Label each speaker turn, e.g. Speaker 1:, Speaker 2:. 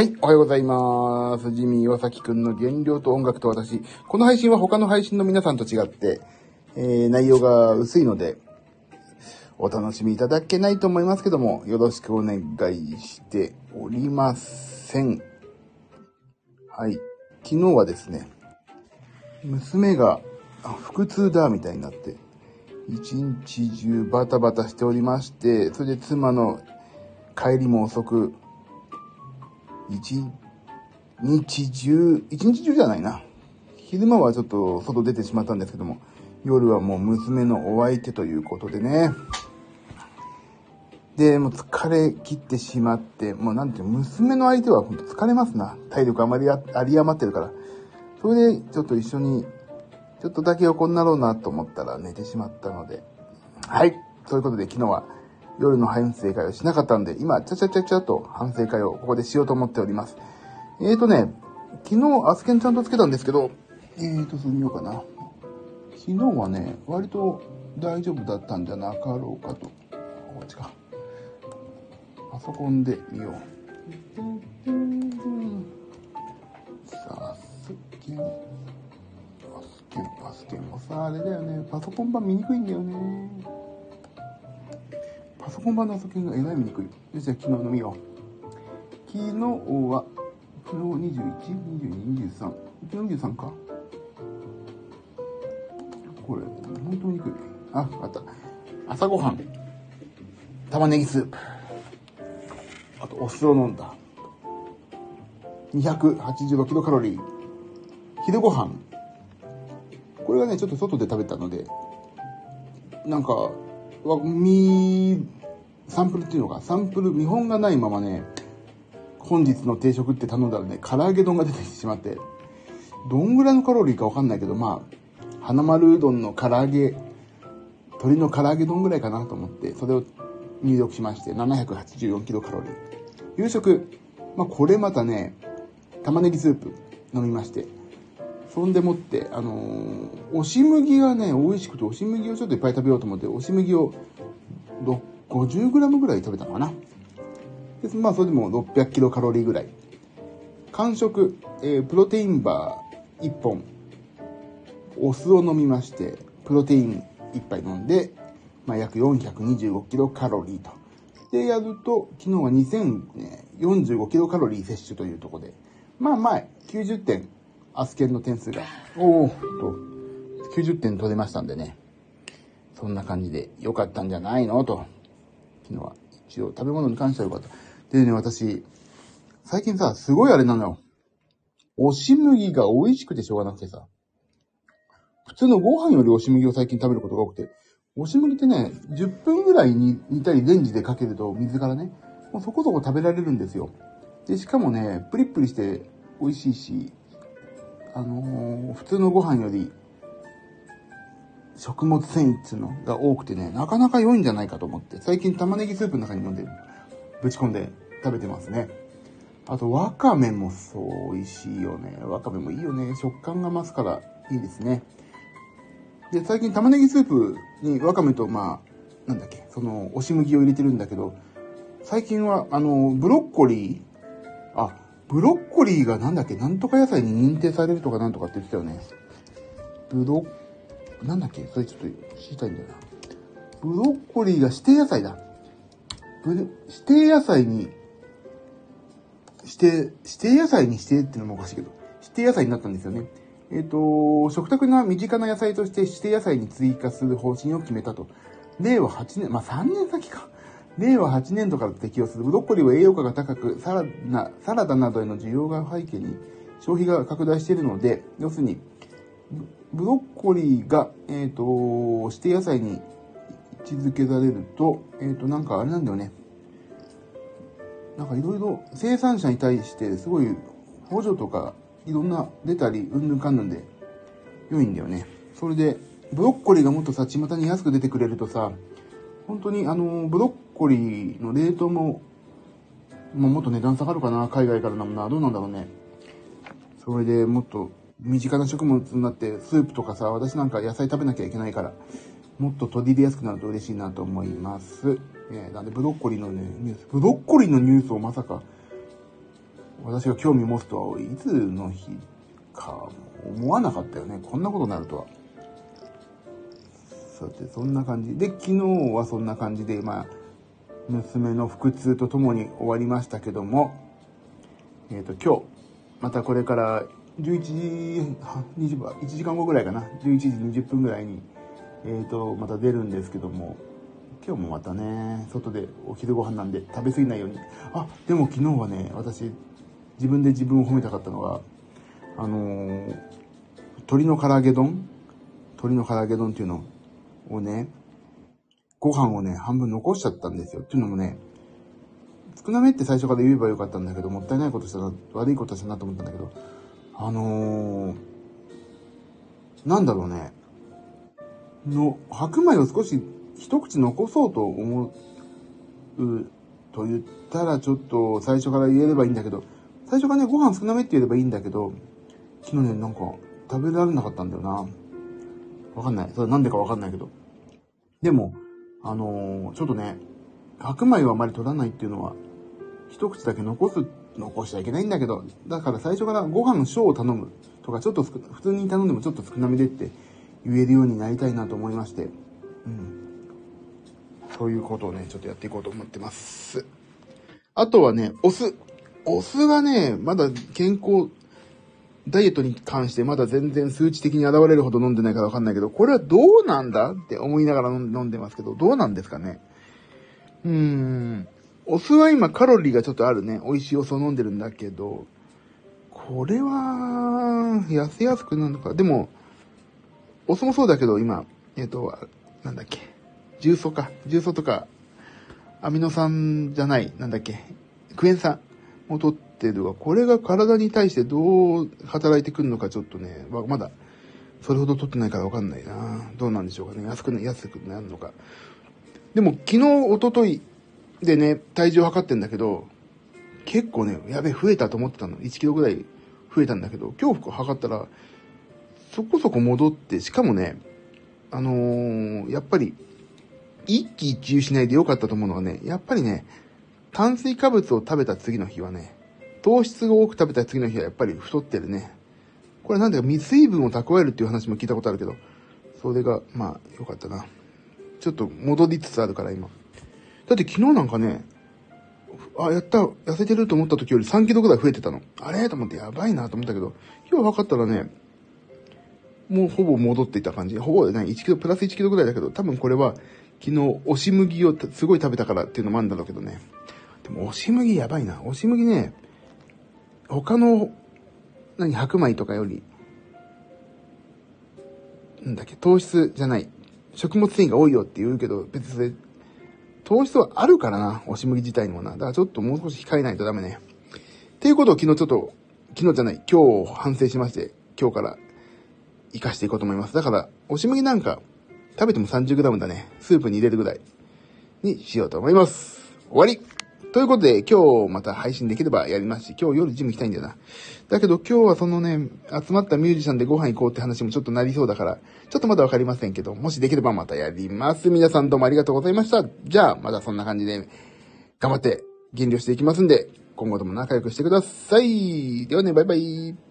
Speaker 1: はい、おはようございます。ジミー岩崎くんの原料と音楽と私。この配信は他の配信の皆さんと違って、えー、内容が薄いので、お楽しみいただけないと思いますけども、よろしくお願いしておりません。はい。昨日はですね、娘が腹痛だみたいになって、一日中バタバタしておりまして、それで妻の帰りも遅く、一日中、一日中じゃないな。昼間はちょっと外出てしまったんですけども、夜はもう娘のお相手ということでね。で、もう疲れ切ってしまって、もうなんていう、娘の相手は本当疲れますな。体力あまりああり余ってるから。それでちょっと一緒に、ちょっとだけ横になろうなと思ったら寝てしまったので。はい。ということで昨日は夜の反省会をしなかったんで、今、ちゃちゃちゃちゃと反省会をここでしようと思っております。えーとね、昨日アスケンちゃんとつけたんですけど、えーと、それ見ようかな。昨日はね、割と大丈夫だったんじゃなかろうかと。こっちか。パソコンで見よう。さあ、スケン、アスケン、アスケンもさ、あれだよね。パソコン版見にくいんだよね。パソコン版のアスケンがえらい見にくい。よし、じゃあ昨日の見よう。昨日は、昨日21、22、23。昨日23か。これ、本当ににくい。あ、あった。朝ごはん。玉ねぎスープ。あと、お酢を飲んだ。285キロカロリー。昼ごはん。これがね、ちょっと外で食べたので、なんか、わみ、サンプルっていうのか、サンプル、見本がないままね、本日の定食って頼んだらね、唐揚げ丼が出てきてしまって、どんぐらいのカロリーかわかんないけど、まあ、花丸うどんの唐揚げ、鶏の唐揚げ丼ぐらいかなと思って、それを入力しまして、784キロカロリー。夕食、まあ、これまたね、玉ねぎスープ飲みまして、そんでもって、あのー、押し麦がね、美味しくて、押し麦をちょっといっぱい食べようと思って、押し麦を 50g ぐらい食べたのかな。でまあ、それでも600キロカロリーぐらい。間食、えー、プロテインバー1本、お酢を飲みまして、プロテイン1杯飲んで、まあ、約425キロカロリーと。で、やると、昨日は2045キロカロリー摂取というところで、まあまあ、90点、アスケンの点数が、おおと、90点取れましたんでね、そんな感じで良かったんじゃないの？と、昨日は一応食べ物に関しては良かった。でね、私、最近さ、すごいあれなのよ。押し麦が美味しくてしょうがなくてさ、普通のご飯より押し麦を最近食べることが多くて、押し麦ってね、10分ぐらいに煮たりレンジでかけると水からね、もうそこそこ食べられるんですよ。で、しかもね、プリップリして美味しいし、あのー、普通のご飯より食物繊維っていうのが多くてね、なかなか良いんじゃないかと思って、最近玉ねぎスープの中に飲んで、ぶち込んで食べてますね。あと、わかめもそう美味しいよね。わかめもいいよね。食感が増すからいいですね。で、最近玉ねぎスープにわかめと、まあ、なんだっけ、その、押し麦を入れてるんだけど、最近は、あの、ブロッコリー、あ、ブロッコリーがなんだっけ、なんとか野菜に認定されるとかなんとかって言ってたよね。ブロッ、なんだっけ、それちょっと知りたいんだよな。ブロッコリーが指定野菜だ。指定野菜に、指定、指定野菜に指定っていうのもおかしいけど、指定野菜になったんですよね。えっ、ー、と、食卓が身近な野菜として指定野菜に追加する方針を決めたと。令和8年、まあ、3年先か。令和8年度から適用するブロッコリーは栄養価が高く、サラダ、サラダなどへの需要が背景に消費が拡大しているので、要するに、ブロッコリーが、えっ、ー、と、指定野菜に位置づけられると、えっ、ー、と、なんかあれなんだよね。なんかいろいろ生産者に対してすごい補助とかいろんな出たり、うんぬんかんぬんで良いんだよね。それで、ブロッコリーがもっとさ、巷に安く出てくれるとさ、本当にあの、ブロッコリーの冷凍も、まあ、もっと値段下がるかな、海外からなもな、どうなんだろうね。それでもっと身近な食物になって、スープとかさ、私なんか野菜食べなきゃいけないから、もっと取り入れやすくなると嬉しいなと思います。え、なんでブロッコリーのね、ニュース、ブロッコリーのニュースをまさか、私が興味持つとはいつの日か思わなかったよね。こんなことになるとは。さて、そんな感じ。で、昨日はそんな感じで、まあ、娘の腹痛とともに終わりましたけども、えっ、ー、と、今日、またこれから11時、20分1時間後ぐらいかな、11時20分ぐらいに、えっ、ー、と、また出るんですけども、今日もまたね、外でお昼ご飯なんで食べ過ぎないように。あ、でも昨日はね、私、自分で自分を褒めたかったのが、あのー、鶏の唐揚げ丼鶏の唐揚げ丼っていうのをね、ご飯をね、半分残しちゃったんですよ。っていうのもね、少なめって最初から言えばよかったんだけど、もったいないことしたな、悪いことしたなと思ったんだけど、あのー、なんだろうね、の、白米を少し一口残そうと思うと言ったらちょっと最初から言えればいいんだけど、最初からね、ご飯少なめって言えればいいんだけど、昨日ね、なんか食べられなかったんだよな。わかんない。それなんでかわかんないけど。でも、あのー、ちょっとね、白米をあまり取らないっていうのは、一口だけ残すっ、残しちゃいけないんだけど、だから最初からご飯の小を頼むとか、ちょっと普通に頼んでもちょっと少なめでって言えるようになりたいなと思いまして、うん。そういうことをね、ちょっとやっていこうと思ってます。あとはね、お酢。お酢がね、まだ健康、ダイエットに関してまだ全然数値的に現れるほど飲んでないからわかんないけど、これはどうなんだって思いながら飲んでますけど、どうなんですかね。うーん。お酢は今カロリーがちょっとあるね。美味しいお酢を飲んでるんだけど、これは、痩せやすくなるのか。でも、お酢もそうだけど、今、えっ、ー、と、なんだっけ。重曹か。重曹とか、アミノ酸じゃない、なんだっけ。クエン酸を取ってるわ。これが体に対してどう働いてくるのかちょっとね、まだ、それほど取ってないからわかんないな。どうなんでしょうかね。安くな、安くなるのか。でも、昨日、おとといでね、体重を測ってんだけど、結構ね、やべえ、増えたと思ってたの。1キロぐらい増えたんだけど、今日測ったら、そこそこ戻って、しかもね、あのー、やっぱり、一喜一憂しないでよかったと思うのはね、やっぱりね、炭水化物を食べた次の日はね、糖質が多く食べた次の日はやっぱり太ってるね。これなんだか未水分を蓄えるっていう話も聞いたことあるけど、それが、まあ、よかったな。ちょっと戻りつつあるから今。だって昨日なんかね、あ、やった、痩せてると思った時より3キロぐらい増えてたの。あれ？と思ってやばいなと思ったけど、今日分かったらね、もうほぼ戻っていた感じ。ほぼでね、1キロ、プラス1キロぐらいだけど、多分これは昨日、押し麦をすごい食べたからっていうのもあるんだろうけどね。でも、押し麦やばいな。押し麦ね、他の、何、白米とかより、なんだっけ、糖質じゃない。食物繊維が多いよって言うけど、別にそれ、糖質はあるからな、押し麦自体にもな。だからちょっともう少し控えないとダメね。っていうことを昨日ちょっと、昨日じゃない、今日反省しまして、今日から活かしていこうと思います。だから、押し麦なんか、食べても 30g だね。スープに入れるぐらいにしようと思います。終わりということで、今日また配信できればやりますし、今日夜ジム行きたいんだよな。だけど今日はそのね、集まったミュージシャンでご飯行こうって話もちょっとなりそうだから、ちょっとまだわかりませんけど、もしできればまたやります。皆さんどうもありがとうございました。じゃあ、またそんな感じで、頑張って減量していきますんで、今後とも仲良くしてください。ではね、バイバイ。